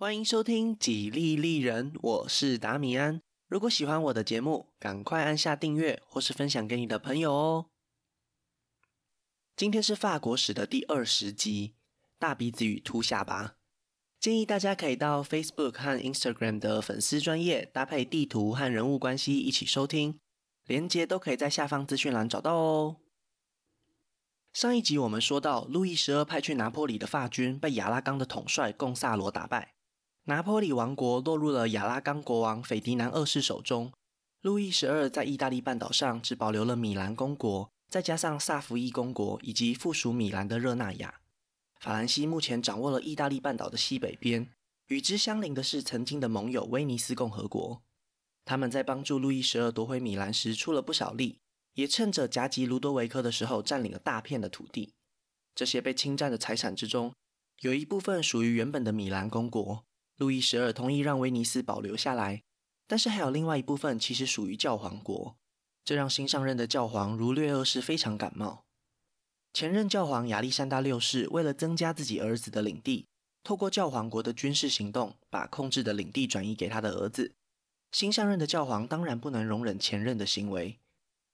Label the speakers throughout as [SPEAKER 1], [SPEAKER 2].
[SPEAKER 1] 欢迎收听《几利利人》，我是达米安。如果喜欢我的节目，赶快按下订阅或是分享给你的朋友哦。今天是法国史的第二十集，大鼻子与秃下巴。建议大家可以到 Facebook 和 Instagram 的粉丝专页搭配地图和人物关系一起收听，连接都可以在下方资讯栏找到哦。上一集我们说到，路易十二派去拿坡里的法军被亚拉冈的统帅贡萨罗打败。拿坡里王国落入了亚拉冈国王斐迪南二世手中。路易十二在意大利半岛上只保留了米兰公国，再加上萨伏伊公国以及附属米兰的热那亚。法兰西目前掌握了意大利半岛的西北边，与之相邻的是曾经的盟友威尼斯共和国。他们在帮助路易十二夺回米兰时出了不少力，也趁着夹击卢多维科的时候占领了大片的土地。这些被侵占的财产之中，有一部分属于原本的米兰公国。路易十二同意让威尼斯保留下来，但是还有另外一部分其实属于教皇国，这让新上任的教皇儒略二世非常感冒。前任教皇亚历山大六世为了增加自己儿子的领地，透过教皇国的军事行动，把控制的领地转移给他的儿子。新上任的教皇当然不能容忍前任的行为，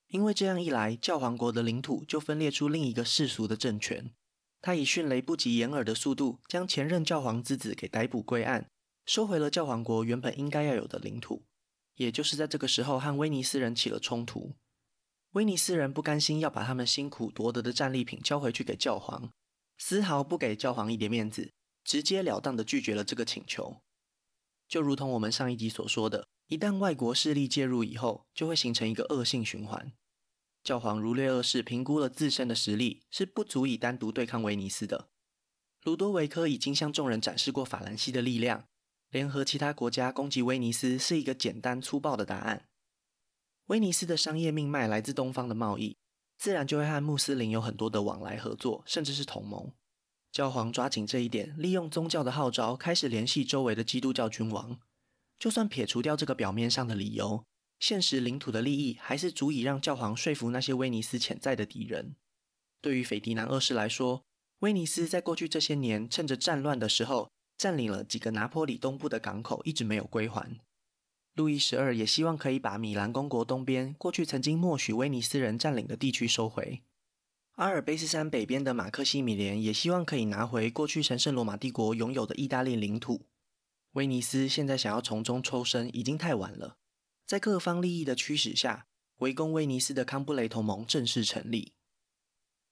[SPEAKER 1] 因为这样一来，教皇国的领土就分裂出另一个世俗的政权。他以迅雷不及掩耳的速度，将前任教皇之子给逮捕归案。收回了教皇国原本应该要有的领土，也就是在这个时候和威尼斯人起了冲突。威尼斯人不甘心要把他们辛苦夺得的战利品交回去给教皇，丝毫不给教皇一点面子，直截了当地拒绝了这个请求。就如同我们上一集所说的，一旦外国势力介入以后，就会形成一个恶性循环。教皇儒略二世评估了自身的实力，是不足以单独对抗威尼斯的。卢多维科已经向众人展示过法兰西的力量。联合其他国家攻击威尼斯是一个简单粗暴的答案。威尼斯的商业命脉来自东方的贸易，自然就会和穆斯林有很多的往来合作，甚至是同盟。教皇抓紧这一点，利用宗教的号召，开始联系周围的基督教君王。就算撇除掉这个表面上的理由，现实领土的利益还是足以让教皇说服那些威尼斯潜在的敌人。对于斐迪南二世来说，威尼斯在过去这些年趁着战乱的时候，占领了几个拿坡里东部的港口，一直没有归还。路易十二也希望可以把米兰公国东边过去曾经默许威尼斯人占领的地区收回。阿尔卑斯山北边的马克西米连也希望可以拿回过去神圣罗马帝国拥有的意大利领土。威尼斯现在想要从中抽身，已经太晚了。在各方利益的驱使下，围攻威尼斯的康布雷同盟正式成立。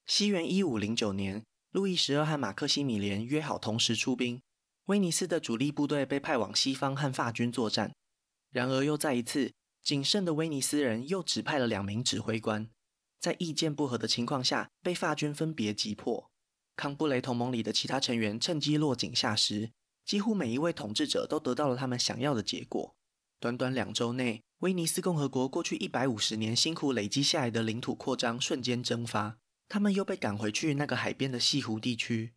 [SPEAKER 1] 西元一五零九年，路易十二和马克西米连约好同时出兵。威尼斯的主力部队被派往西方和法军作战，然而又再一次，谨慎的威尼斯人又指派了两名指挥官，在意见不合的情况下，被法军分别击破。康布雷同盟里的其他成员趁机落井下石，几乎每一位统治者都得到了他们想要的结果。短短两周内，威尼斯共和国过去一百五十年辛苦累积下来的领土扩张瞬间蒸发，他们又被赶回去那个海边的西湖地区。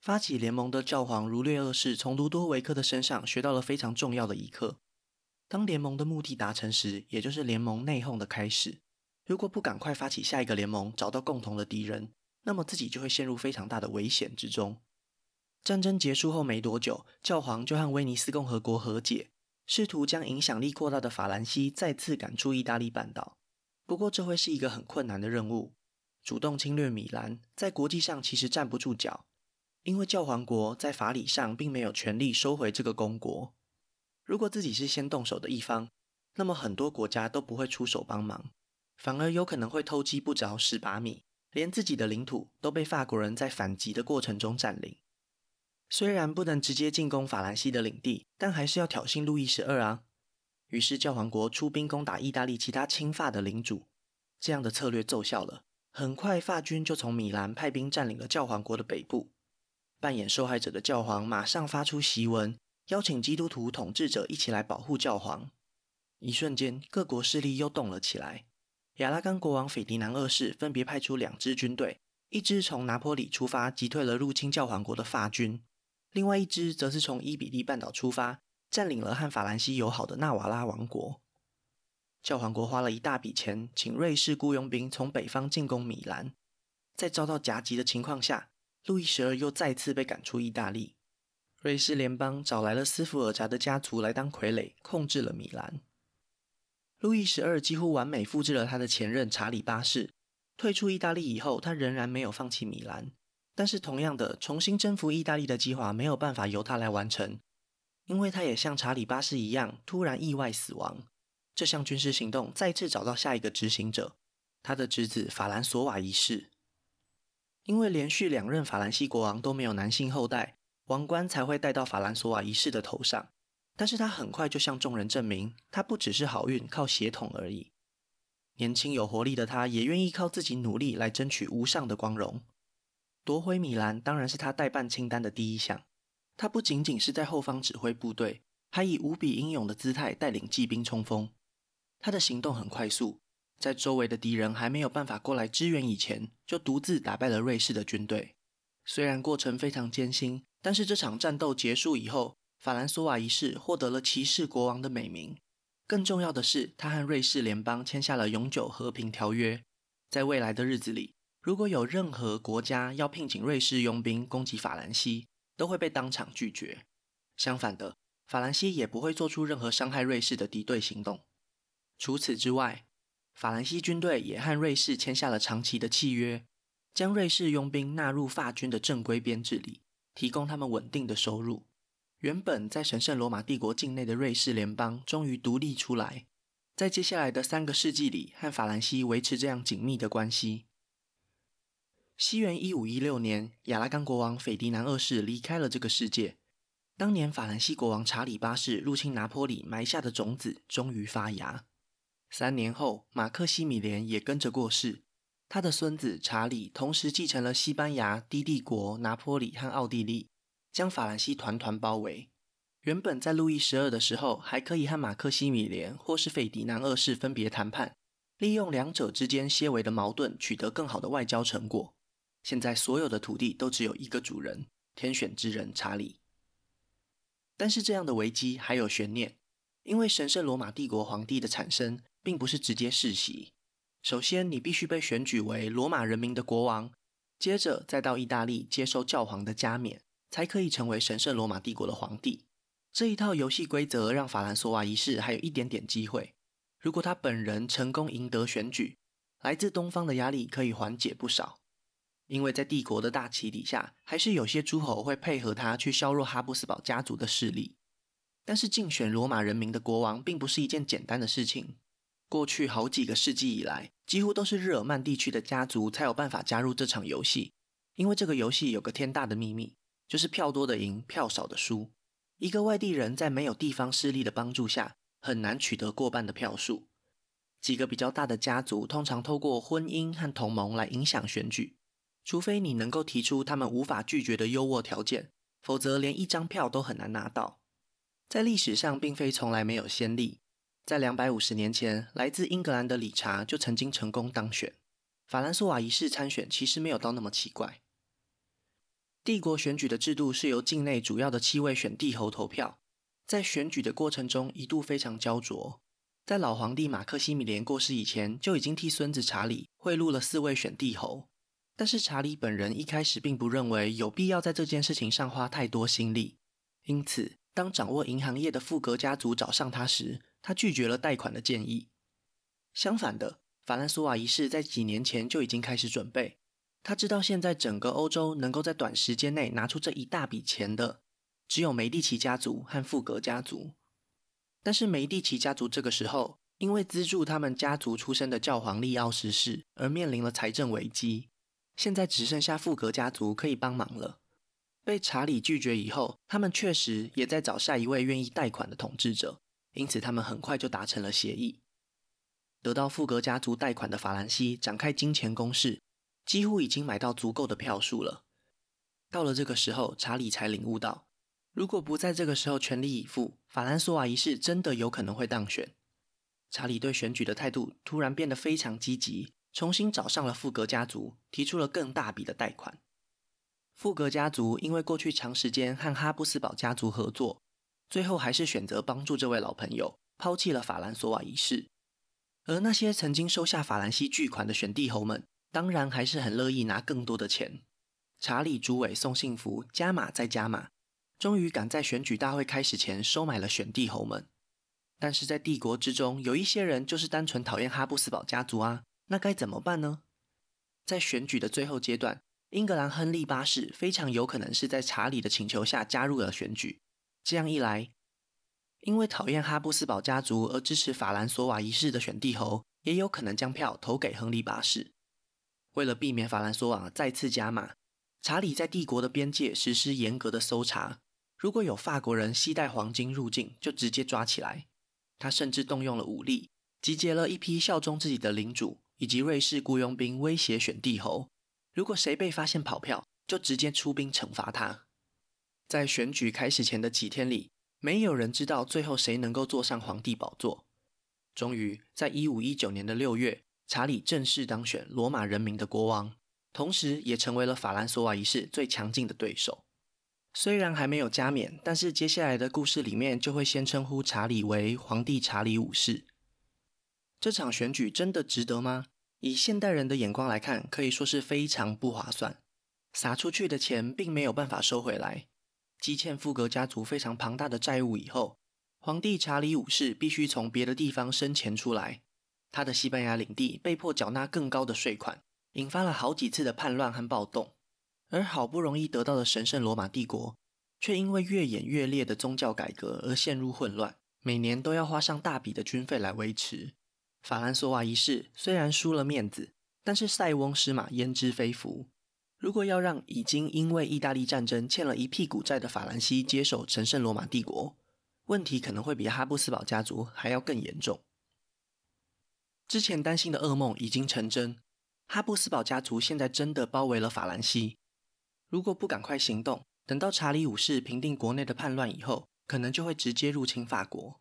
[SPEAKER 1] 发起联盟的教皇儒略二世从卢多维克的身上学到了非常重要的一课：当联盟的目的达成时，也就是联盟内讧的开始。如果不赶快发起下一个联盟，找到共同的敌人，那么自己就会陷入非常大的危险之中。战争结束后没多久，教皇就和威尼斯共和国和解，试图将影响力扩大的法兰西再次赶出意大利半岛。不过，这会是一个很困难的任务。主动侵略米兰，在国际上其实站不住脚。因为教皇国在法理上并没有权利收回这个公国，如果自己是先动手的一方，那么很多国家都不会出手帮忙，反而有可能会偷鸡不着蚀把米，连自己的领土都被法国人在反击的过程中占领。虽然不能直接进攻法兰西的领地，但还是要挑衅路易十二啊。于是教皇国出兵攻打意大利其他亲法的领主，这样的策略奏效了。很快，法军就从米兰派兵占领了教皇国的北部。扮演受害者的教皇马上发出檄文，邀请基督徒统治者一起来保护教皇。一瞬间，各国势力又动了起来。亚拉冈国王斐迪南二世分别派出两支军队，一支从拿坡里出发，击退了入侵教皇国的法军；另外一支则是从伊比利半岛出发，占领了和法兰西友好的纳瓦拉王国。教皇国花了一大笔钱，请瑞士雇佣兵从北方进攻米兰，在遭到夹击的情况下。路易十二又再次被赶出意大利。瑞士联邦找来了斯福尔扎的家族来当傀儡，控制了米兰。路易十二几乎完美复制了他的前任查理八世。退出意大利以后，他仍然没有放弃米兰。但是，同样的，重新征服意大利的计划没有办法由他来完成，因为他也像查理八世一样，突然意外死亡。这项军事行动再次找到下一个执行者，他的侄子法兰索瓦一世。因为连续两任法兰西国王都没有男性后代。王冠才会戴到法兰索瓦一世的头上，但是他很快就向众人证明，他不只是好运靠血统而已。年轻有活力的他，也愿意靠自己努力来争取无上的光荣。夺回米兰当然是他代办清单的第一项。他不仅仅是在后方指挥部队，还以无比英勇的姿态带领骑兵冲锋。他的行动很快速，在周围的敌人还没有办法过来支援以前，就独自打败了瑞士的军队。虽然过程非常艰辛。但是这场战斗结束以后，法兰索瓦一世获得了骑士国王的美名。更重要的是，他和瑞士联邦签下了永久和平条约。在未来的日子里，如果有任何国家要聘请瑞士佣兵攻击法兰西，都会被当场拒绝。相反的，法兰西也不会做出任何伤害瑞士的敌对行动。除此之外，法兰西军队也和瑞士签下了长期的契约，将瑞士佣兵纳入法军的正规编制里。提供他们稳定的收入。原本在神圣罗马帝国境内的瑞士联邦终于独立出来，在接下来的三个世纪里，和法兰西维持这样紧密的关系。西元一五一六年，亚拉冈国王斐迪南二世离开了这个世界。当年法兰西国王查理八世入侵拿坡里埋下的种子终于发芽。三年后，马克西米连也跟着过世。他的孙子查理同时继承了西班牙、低帝国、拿坡里和奥地利，将法兰西团团包围。原本在路易十二的时候，还可以和马克西米连或是斐迪南二世分别谈判，利用两者之间些微的矛盾，取得更好的外交成果。现在所有的土地都只有一个主人——天选之人查理。但是这样的危机还有悬念，因为神圣罗马帝国皇帝的产生，并不是直接世袭。首先，你必须被选举为罗马人民的国王，接着再到意大利接受教皇的加冕，才可以成为神圣罗马帝国的皇帝。这一套游戏规则让法兰索瓦一世还有一点点机会。如果他本人成功赢得选举，来自东方的压力可以缓解不少，因为在帝国的大旗底下，还是有些诸侯会配合他去削弱哈布斯堡家族的势力。但是竞选罗马人民的国王并不是一件简单的事情。过去好几个世纪以来，几乎都是日耳曼地区的家族才有办法加入这场游戏。因为这个游戏有个天大的秘密，就是票多的赢，票少的输。一个外地人在没有地方势力的帮助下，很难取得过半的票数。几个比较大的家族通常透过婚姻和同盟来影响选举，除非你能够提出他们无法拒绝的优渥条件，否则连一张票都很难拿到。在历史上，并非从来没有先例。在两百五十年前，来自英格兰的理查就曾经成功当选。法兰索瓦一世参选其实没有到那么奇怪。帝国选举的制度是由境内主要的七位选帝侯投票，在选举的过程中一度非常焦灼。在老皇帝马克西米连过世以前，就已经替孙子查理贿赂了四位选帝侯。但是查理本人一开始并不认为有必要在这件事情上花太多心力，因此当掌握银行业的富格家族找上他时，他拒绝了贷款的建议。相反的，法兰索瓦一世在几年前就已经开始准备。他知道现在整个欧洲能够在短时间内拿出这一大笔钱的，只有梅第奇家族和富格家族。但是梅第奇家族这个时候因为资助他们家族出身的教皇利奥十世而面临了财政危机。现在只剩下富格家族可以帮忙了。被查理拒绝以后，他们确实也在找下一位愿意贷款的统治者。因此，他们很快就达成了协议。得到富格家族贷款的法兰西展开金钱攻势，几乎已经买到足够的票数了。到了这个时候，查理才领悟到，如果不在这个时候全力以赴，法兰索瓦一世真的有可能会当选。查理对选举的态度突然变得非常积极，重新找上了富格家族，提出了更大笔的贷款。富格家族因为过去长时间和哈布斯堡家族合作。最后还是选择帮助这位老朋友，抛弃了法兰索瓦一世。而那些曾经收下法兰西巨款的选帝侯们，当然还是很乐意拿更多的钱。查理主委送幸福，加码再加码，终于赶在选举大会开始前收买了选帝侯们。但是在帝国之中，有一些人就是单纯讨厌哈布斯堡家族啊，那该怎么办呢？在选举的最后阶段，英格兰亨利八世非常有可能是在查理的请求下加入了选举。这样一来，因为讨厌哈布斯堡家族而支持法兰索瓦一世的选帝侯，也有可能将票投给亨利八世。为了避免法兰索瓦再次加码，查理在帝国的边界实施严格的搜查。如果有法国人携带黄金入境，就直接抓起来。他甚至动用了武力，集结了一批效忠自己的领主以及瑞士雇佣兵，威胁选帝侯。如果谁被发现跑票，就直接出兵惩罚他。在选举开始前的几天里，没有人知道最后谁能够坐上皇帝宝座。终于，在一五一九年的六月，查理正式当选罗马人民的国王，同时也成为了法兰索瓦一世最强劲的对手。虽然还没有加冕，但是接下来的故事里面就会先称呼查理为皇帝查理五世。这场选举真的值得吗？以现代人的眼光来看，可以说是非常不划算。撒出去的钱并没有办法收回来，积欠富格家族非常庞大的债务以后，皇帝查理五世必须从别的地方生钱出来。他的西班牙领地被迫缴纳更高的税款，引发了好几次的叛乱和暴动。而好不容易得到的神圣罗马帝国，却因为越演越烈的宗教改革而陷入混乱，每年都要花上大笔的军费来维持。法兰索瓦一世虽然输了面子，但是塞翁失马焉知非福。如果要让已经因为意大利战争欠了一屁股债的法兰西接手神圣罗马帝国，问题可能会比哈布斯堡家族还要更严重。之前担心的噩梦已经成真，哈布斯堡家族现在真的包围了法兰西。如果不赶快行动，等到查理五世平定国内的叛乱以后，可能就会直接入侵法国。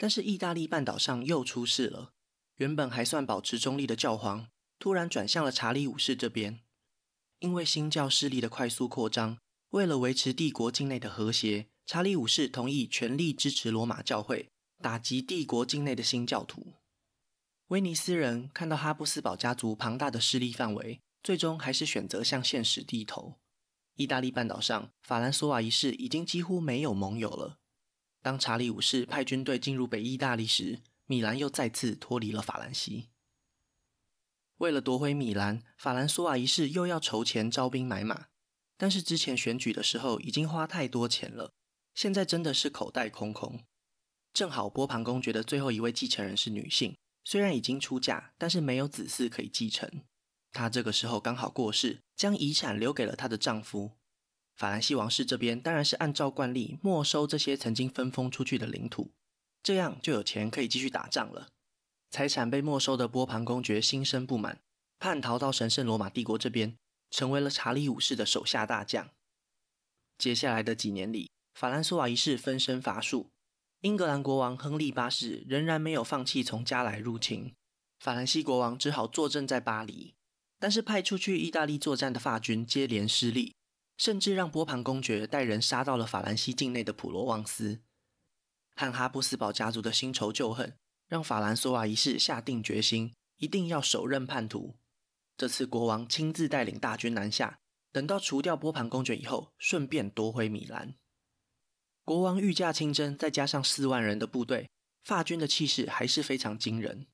[SPEAKER 1] 但是意大利半岛上又出事了，原本还算保持中立的教皇，突然转向了查理五世这边。因为新教势力的快速扩张，为了维持帝国境内的和谐，查理五世同意全力支持罗马教会，打击帝国境内的新教徒。威尼斯人看到哈布斯堡家族庞大的势力范围。最终还是选择向现实低头。意大利半岛上，法兰索瓦一世已经几乎没有盟友了。当查理五世派军队进入北意大利时，米兰又再次脱离了法兰西。为了夺回米兰，法兰索瓦一世又要筹钱招兵买马，但是之前选举的时候已经花太多钱了，现在真的是口袋空空。正好波旁公爵的最后一位继承人是女性，虽然已经出嫁，但是没有子嗣可以继承。她这个时候刚好过世，将遗产留给了她的丈夫。法兰西王室这边当然是按照惯例没收这些曾经分封出去的领土，这样就有钱可以继续打仗了。财产被没收的波旁公爵心生不满，叛逃到神圣罗马帝国这边，成为了查理五世的手下大将。接下来的几年里，法兰索瓦一世分身乏术，英格兰国王亨利八世仍然没有放弃从加来入侵，法兰西国王只好坐镇在巴黎。但是派出去意大利作战的法军接连失利，甚至让波旁公爵带人杀到了法兰西境内的普罗旺斯。和哈布斯堡家族的新仇旧恨，让法兰索瓦一世下定决心，一定要手刃叛徒。这次国王亲自带领大军南下，等到除掉波旁公爵以后，顺便夺回米兰。国王御驾亲征，再加上四万人的部队，法军的气势还是非常惊人。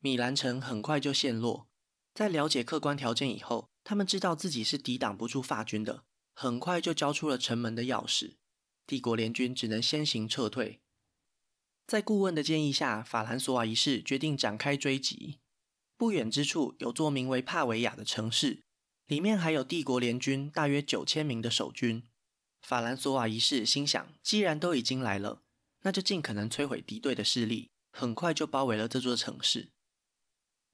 [SPEAKER 1] 米兰城很快就陷落。在了解客观条件以后，他们知道自己是抵挡不住法军的，很快就交出了城门的钥匙。帝国联军只能先行撤退。在顾问的建议下，法兰索瓦一世决定展开追击。不远之处有座名为帕维亚的城市，里面还有帝国联军大约九千名的守军。法兰索瓦一世心想，既然都已经来了，那就尽可能摧毁敌对的势力。很快就包围了这座城市。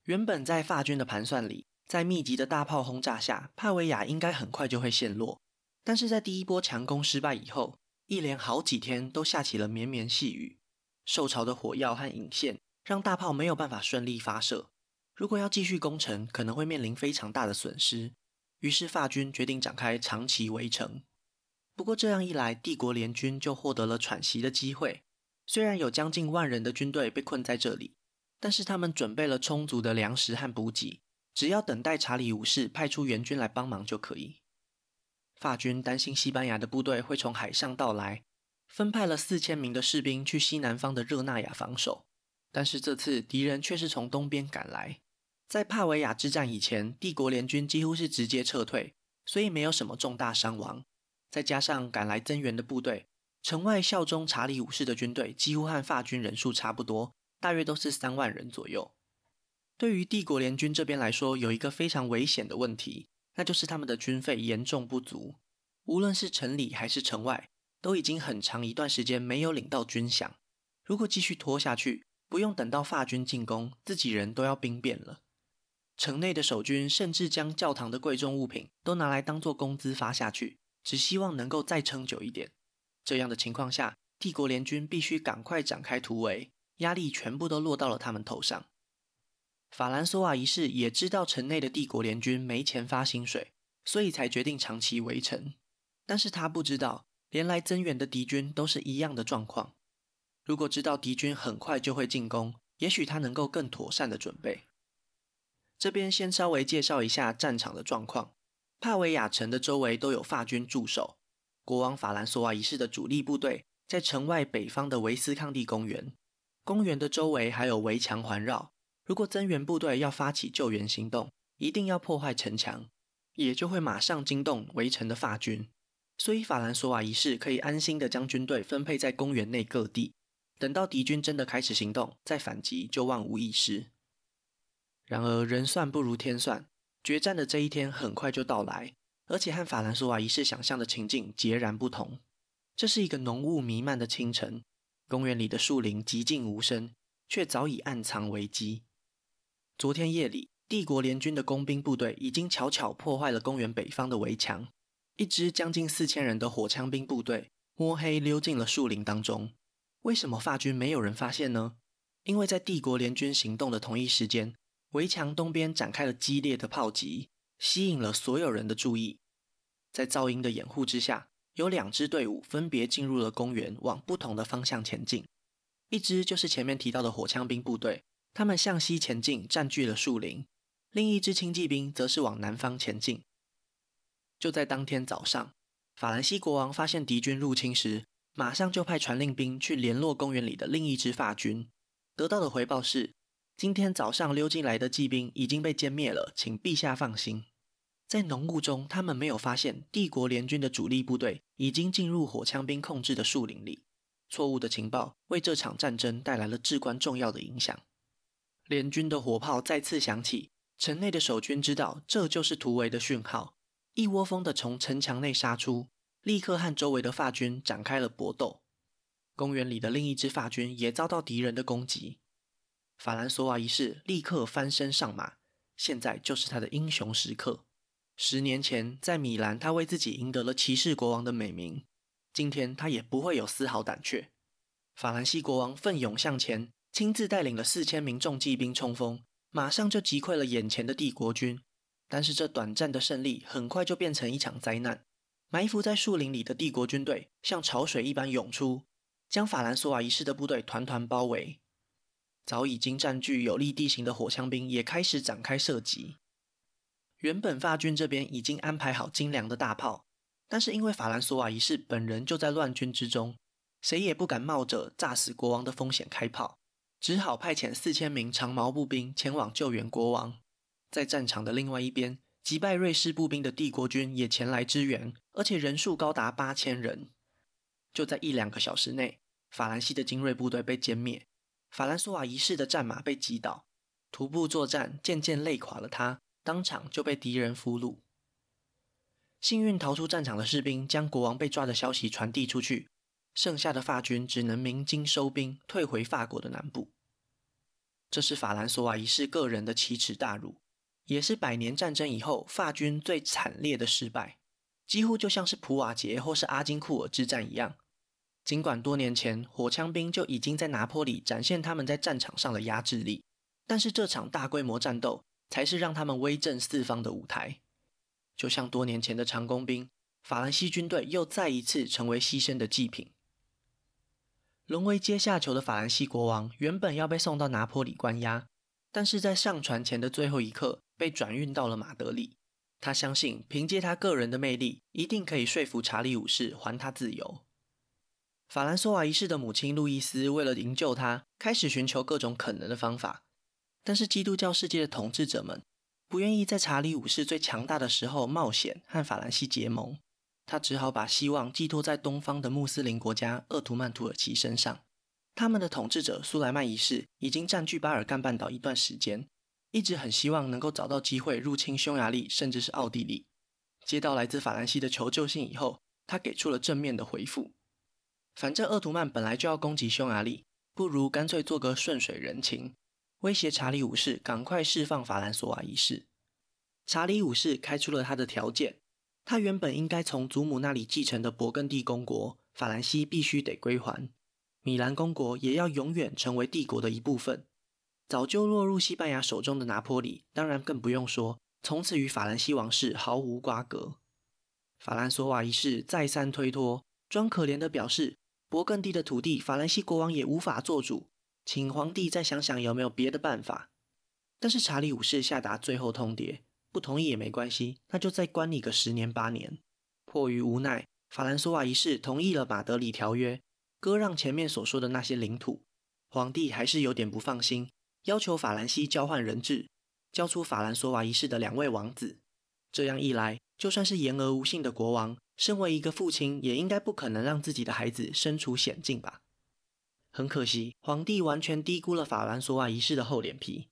[SPEAKER 1] 原本在法军的盘算里，在密集的大炮轰炸下，帕维亚应该很快就会陷落。但是在第一波强攻失败以后，一连好几天都下起了绵绵细雨，受潮的火药和引线让大炮没有办法顺利发射。如果要继续攻城，可能会面临非常大的损失。于是法军决定展开长期围城。不过这样一来，帝国联军就获得了喘息的机会。虽然有将近万人的军队被困在这里。但是他们准备了充足的粮食和补给，只要等待查理五世派出援军来帮忙就可以。法军担心西班牙的部队会从海上到来，分派了四千名的士兵去西南方的热那亚防守。但是这次敌人却是从东边赶来。在帕维亚之战以前，帝国联军几乎是直接撤退，所以没有什么重大伤亡。再加上赶来增援的部队，城外效忠查理五世的军队几乎和法军人数差不多，大约都是三万人左右。对于帝国联军这边来说，有一个非常危险的问题，那就是他们的军费严重不足。无论是城里还是城外，都已经很长一段时间没有领到军饷。如果继续拖下去，不用等到法军进攻，自己人都要兵变了。城内的守军甚至将教堂的贵重物品都拿来当做工资发下去，只希望能够再撑久一点。这样的情况下，帝国联军必须赶快展开突围，压力全部都落到了他们头上。法兰索瓦一世也知道城内的帝国联军没钱发薪水，所以才决定长期围城。但是他不知道，连来增援的敌军都是一样的状况。如果知道敌军很快就会进攻，也许他能够更妥善的准备。这边先稍微介绍一下战场的状况。帕维亚城的周围都有法军驻守，国王法兰索瓦一世的主力部队在城外北方的维斯康蒂公园，公园的周围还有围墙环绕。如果增援部队要发起救援行动，一定要破坏城墙，也就会马上惊动围城的法军。所以法兰索瓦一世可以安心的将军队分配在公园内各地，等到敌军真的开始行动，再反击就万无一失。然而人算不如天算，决战的这一天很快就到来，而且和法兰索瓦一世想象的情境截然不同。这是一个浓雾弥漫的清晨，公园里的树林寂静无声，却早已暗藏危机。昨天夜里，帝国联军的工兵部队已经悄悄破坏了公园北方的围墙。一支将近四千人的火枪兵部队摸黑溜进了树林当中。为什么法军没有人发现呢？因为在帝国联军行动的同一时间，围墙东边展开了激烈的炮击，吸引了所有人的注意。在噪音的掩护之下，有两支队伍分别进入了公园，往不同的方向前进。一支就是前面提到的火枪兵部队。他们向西前进，占据了树林；另一支轻骑兵则是往南方前进。就在当天早上，法兰西国王发现敌军入侵时，马上就派传令兵去联络公园里的另一支法军。得到的回报是，今天早上溜进来的骑兵已经被歼灭了，请陛下放心。在浓雾中，他们没有发现帝国联军的主力部队已经进入火枪兵控制的树林里。错误的情报为这场战争带来了至关重要的影响。联军的火炮再次响起，城内的守军知道这就是突围的讯号，一窝蜂的从城墙内杀出，立刻和周围的法军展开了搏斗。公园里的另一支法军也遭到敌人的攻击，法兰索瓦一世立刻翻身上马，现在就是他的英雄时刻。十年前在米兰，他为自己赢得了骑士国王的美名，今天他也不会有丝毫胆怯。法兰西国王奋勇向前。亲自带领了四千名重骑兵冲锋，马上就击溃了眼前的帝国军。但是这短暂的胜利很快就变成一场灾难。埋伏在树林里的帝国军队像潮水一般涌出，将法兰索瓦一世的部队团团包围。早已经占据有利地形的火枪兵也开始展开射击。原本法军这边已经安排好精良的大炮，但是因为法兰索瓦一世本人就在乱军之中，谁也不敢冒着炸死国王的风险开炮。只好派遣四千名长矛步兵前往救援国王。在战场的另外一边，击败瑞士步兵的帝国军也前来支援，而且人数高达八千人。就在一两个小时内，法兰西的精锐部队被歼灭，法兰索瓦一世的战马被击倒，徒步作战渐渐累垮了他，当场就被敌人俘虏。幸运逃出战场的士兵将国王被抓的消息传递出去。剩下的法军只能鸣金收兵，退回法国的南部。这是法兰索瓦一世个人的奇耻大辱，也是百年战争以后法军最惨烈的失败，几乎就像是普瓦捷或是阿金库尔之战一样。尽管多年前火枪兵就已经在拿坡里展现他们在战场上的压制力，但是这场大规模战斗才是让他们威震四方的舞台。就像多年前的长弓兵，法兰西军队又再一次成为牺牲的祭品。沦为阶下囚的法兰西国王原本要被送到拿坡里关押，但是在上船前的最后一刻被转运到了马德里。他相信凭借他个人的魅力，一定可以说服查理五世还他自由。法兰索瓦一世的母亲路易斯为了营救他，开始寻求各种可能的方法，但是基督教世界的统治者们不愿意在查理五世最强大的时候冒险和法兰西结盟，他只好把希望寄托在东方的穆斯林国家鄂图曼土耳其身上。他们的统治者苏莱曼一世已经占据巴尔干半岛一段时间，一直很希望能够找到机会入侵匈牙利，甚至是奥地利。接到来自法兰西的求救信以后，他给出了正面的回复。反正鄂图曼本来就要攻击匈牙利，不如干脆做个顺水人情，威胁查理五世赶快释放法兰索瓦一世。查理五世开出了他的条件，他原本应该从祖母那里继承的勃艮第公国，法兰西必须得归还。米兰公国也要永远成为帝国的一部分。早就落入西班牙手中的拿坡里，当然更不用说，从此与法兰西王室毫无瓜葛。法兰索瓦一世再三推脱，装可怜的表示，勃艮第的土地，法兰西国王也无法做主，请皇帝再想想有没有别的办法。但是查理五世下达最后通牒，不同意也没关系，那就再关你个十年八年。迫于无奈，法兰索瓦一世同意了马德里条约。割让前面所说的那些领土，皇帝还是有点不放心，要求法兰西交换人质，交出法兰索瓦一世的两位王子。这样一来，就算是言而无信的国王，身为一个父亲，也应该不可能让自己的孩子身处险境吧？很可惜，皇帝完全低估了法兰索瓦一世的厚脸皮。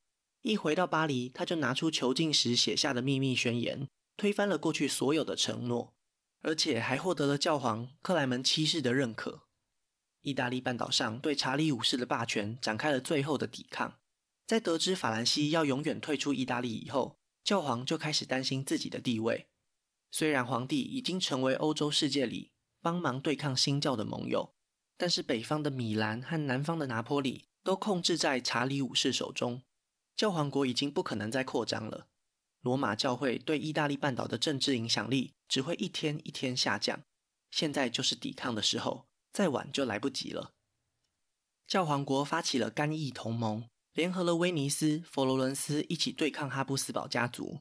[SPEAKER 1] 一回到巴黎，他就拿出囚禁时写下的秘密宣言，推翻了过去所有的承诺，而且还获得了教皇克莱门七世的认可。意大利半岛上对查理五世的霸权展开了最后的抵抗。在得知法兰西要永远退出意大利以后，教皇就开始担心自己的地位。虽然皇帝已经成为欧洲世界里帮忙对抗新教的盟友，但是北方的米兰和南方的拿坡里都控制在查理五世手中，教皇国已经不可能再扩张了。罗马教会对意大利半岛的政治影响力只会一天一天下降。现在就是抵抗的时候。再晚就来不及了。教皇国发起了干义同盟，联合了威尼斯、佛罗伦斯一起对抗哈布斯堡家族。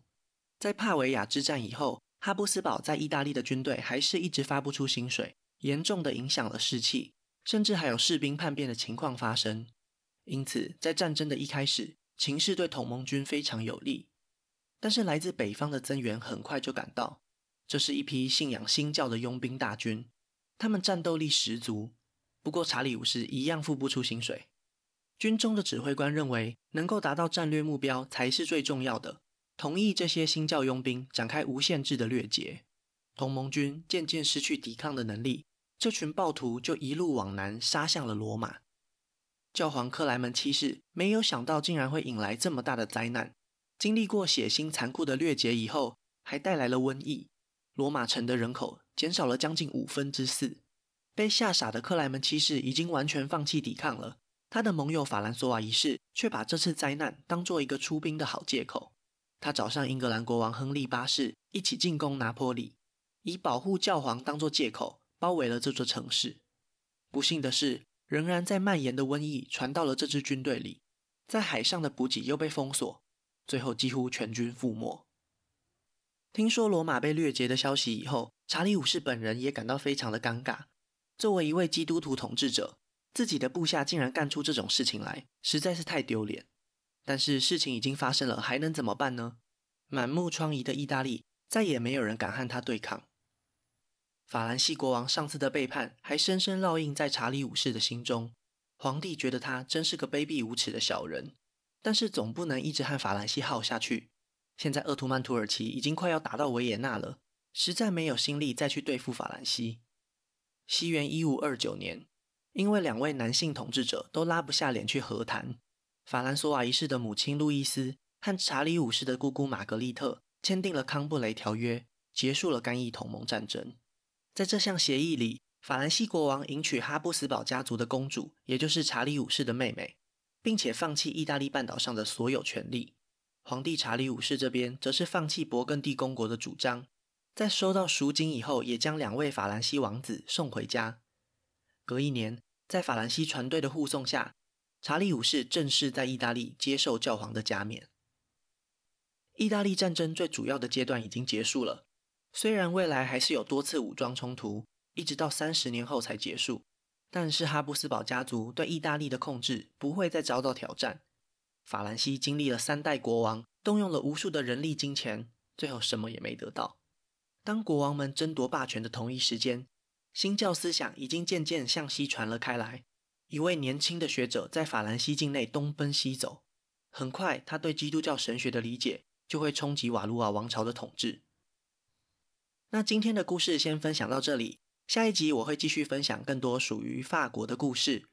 [SPEAKER 1] 在帕维亚之战以后，哈布斯堡在意大利的军队还是一直发不出薪水，严重的影响了士气，甚至还有士兵叛变的情况发生。因此，在战争的一开始，情势对同盟军非常有利。但是，来自北方的增援很快就赶到，这是一批信仰新教的佣兵大军。他们战斗力十足，不过查理五世一样付不出薪水。军中的指挥官认为，能够达到战略目标才是最重要的，同意这些新教佣兵展开无限制的掠劫。同盟军渐渐失去抵抗的能力，这群暴徒就一路往南杀向了罗马。教皇克莱门七世没有想到，竟然会引来这么大的灾难。经历过血腥残酷的掠劫以后，还带来了瘟疫。罗马城的人口减少了将近五分之四，被吓傻的克莱门七世已经完全放弃抵抗了。他的盟友法兰索瓦一世却把这次灾难当做一个出兵的好借口。他找上英格兰国王亨利八世一起进攻拿坡里，以保护教皇当做借口，包围了这座城市。不幸的是，仍然在蔓延的瘟疫传到了这支军队里，在海上的补给又被封锁，最后几乎全军覆没。听说罗马被掠劫的消息以后，查理五世本人也感到非常的尴尬。作为一位基督徒统治者，自己的部下竟然干出这种事情来，实在是太丢脸。但是事情已经发生了，还能怎么办呢？满目疮痍的意大利，再也没有人敢和他对抗。法兰西国王上次的背叛，还深深烙印在查理五世的心中。皇帝觉得他真是个卑鄙无耻的小人，但是总不能一直和法兰西耗下去。现在鄂图曼土耳其已经快要打到维也纳了，实在没有心力再去对付法兰西。西元一五二九年，因为两位男性统治者都拉不下脸去和谈，法兰索瓦一世的母亲路易斯和查理五世的姑姑玛格丽特签订了康布雷条约，结束了干义同盟战争。在这项协议里，法兰西国王迎娶哈布斯堡家族的公主，也就是查理五世的妹妹，并且放弃意大利半岛上的所有权利。皇帝查理五世这边则是放弃勃艮第公国的主张，在收到赎金以后，也将两位法兰西王子送回家。隔一年，在法兰西船队的护送下，查理五世正式在意大利接受教皇的加冕。意大利战争最主要的阶段已经结束了，虽然未来还是有多次武装冲突，一直到三十年后才结束，但是哈布斯堡家族对意大利的控制不会再遭到挑战。法兰西经历了三代国王，动用了无数的人力金钱，最后什么也没得到。当国王们争夺霸权的同一时间，新教思想已经渐渐向西传了开来。一位年轻的学者在法兰西境内东奔西走，很快他对基督教神学的理解就会冲击瓦卢瓦王朝的统治。那今天的故事先分享到这里，下一集我会继续分享更多属于法国的故事。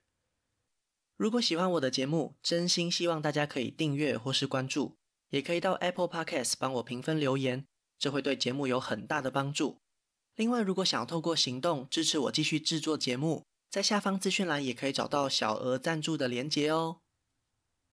[SPEAKER 1] 如果喜欢我的节目，真心希望大家可以订阅或是关注，也可以到 Apple Podcast 帮我评分留言，这会对节目有很大的帮助。另外，如果想要透过行动支持我继续制作节目，在下方资讯栏也可以找到小额赞助的连结哦。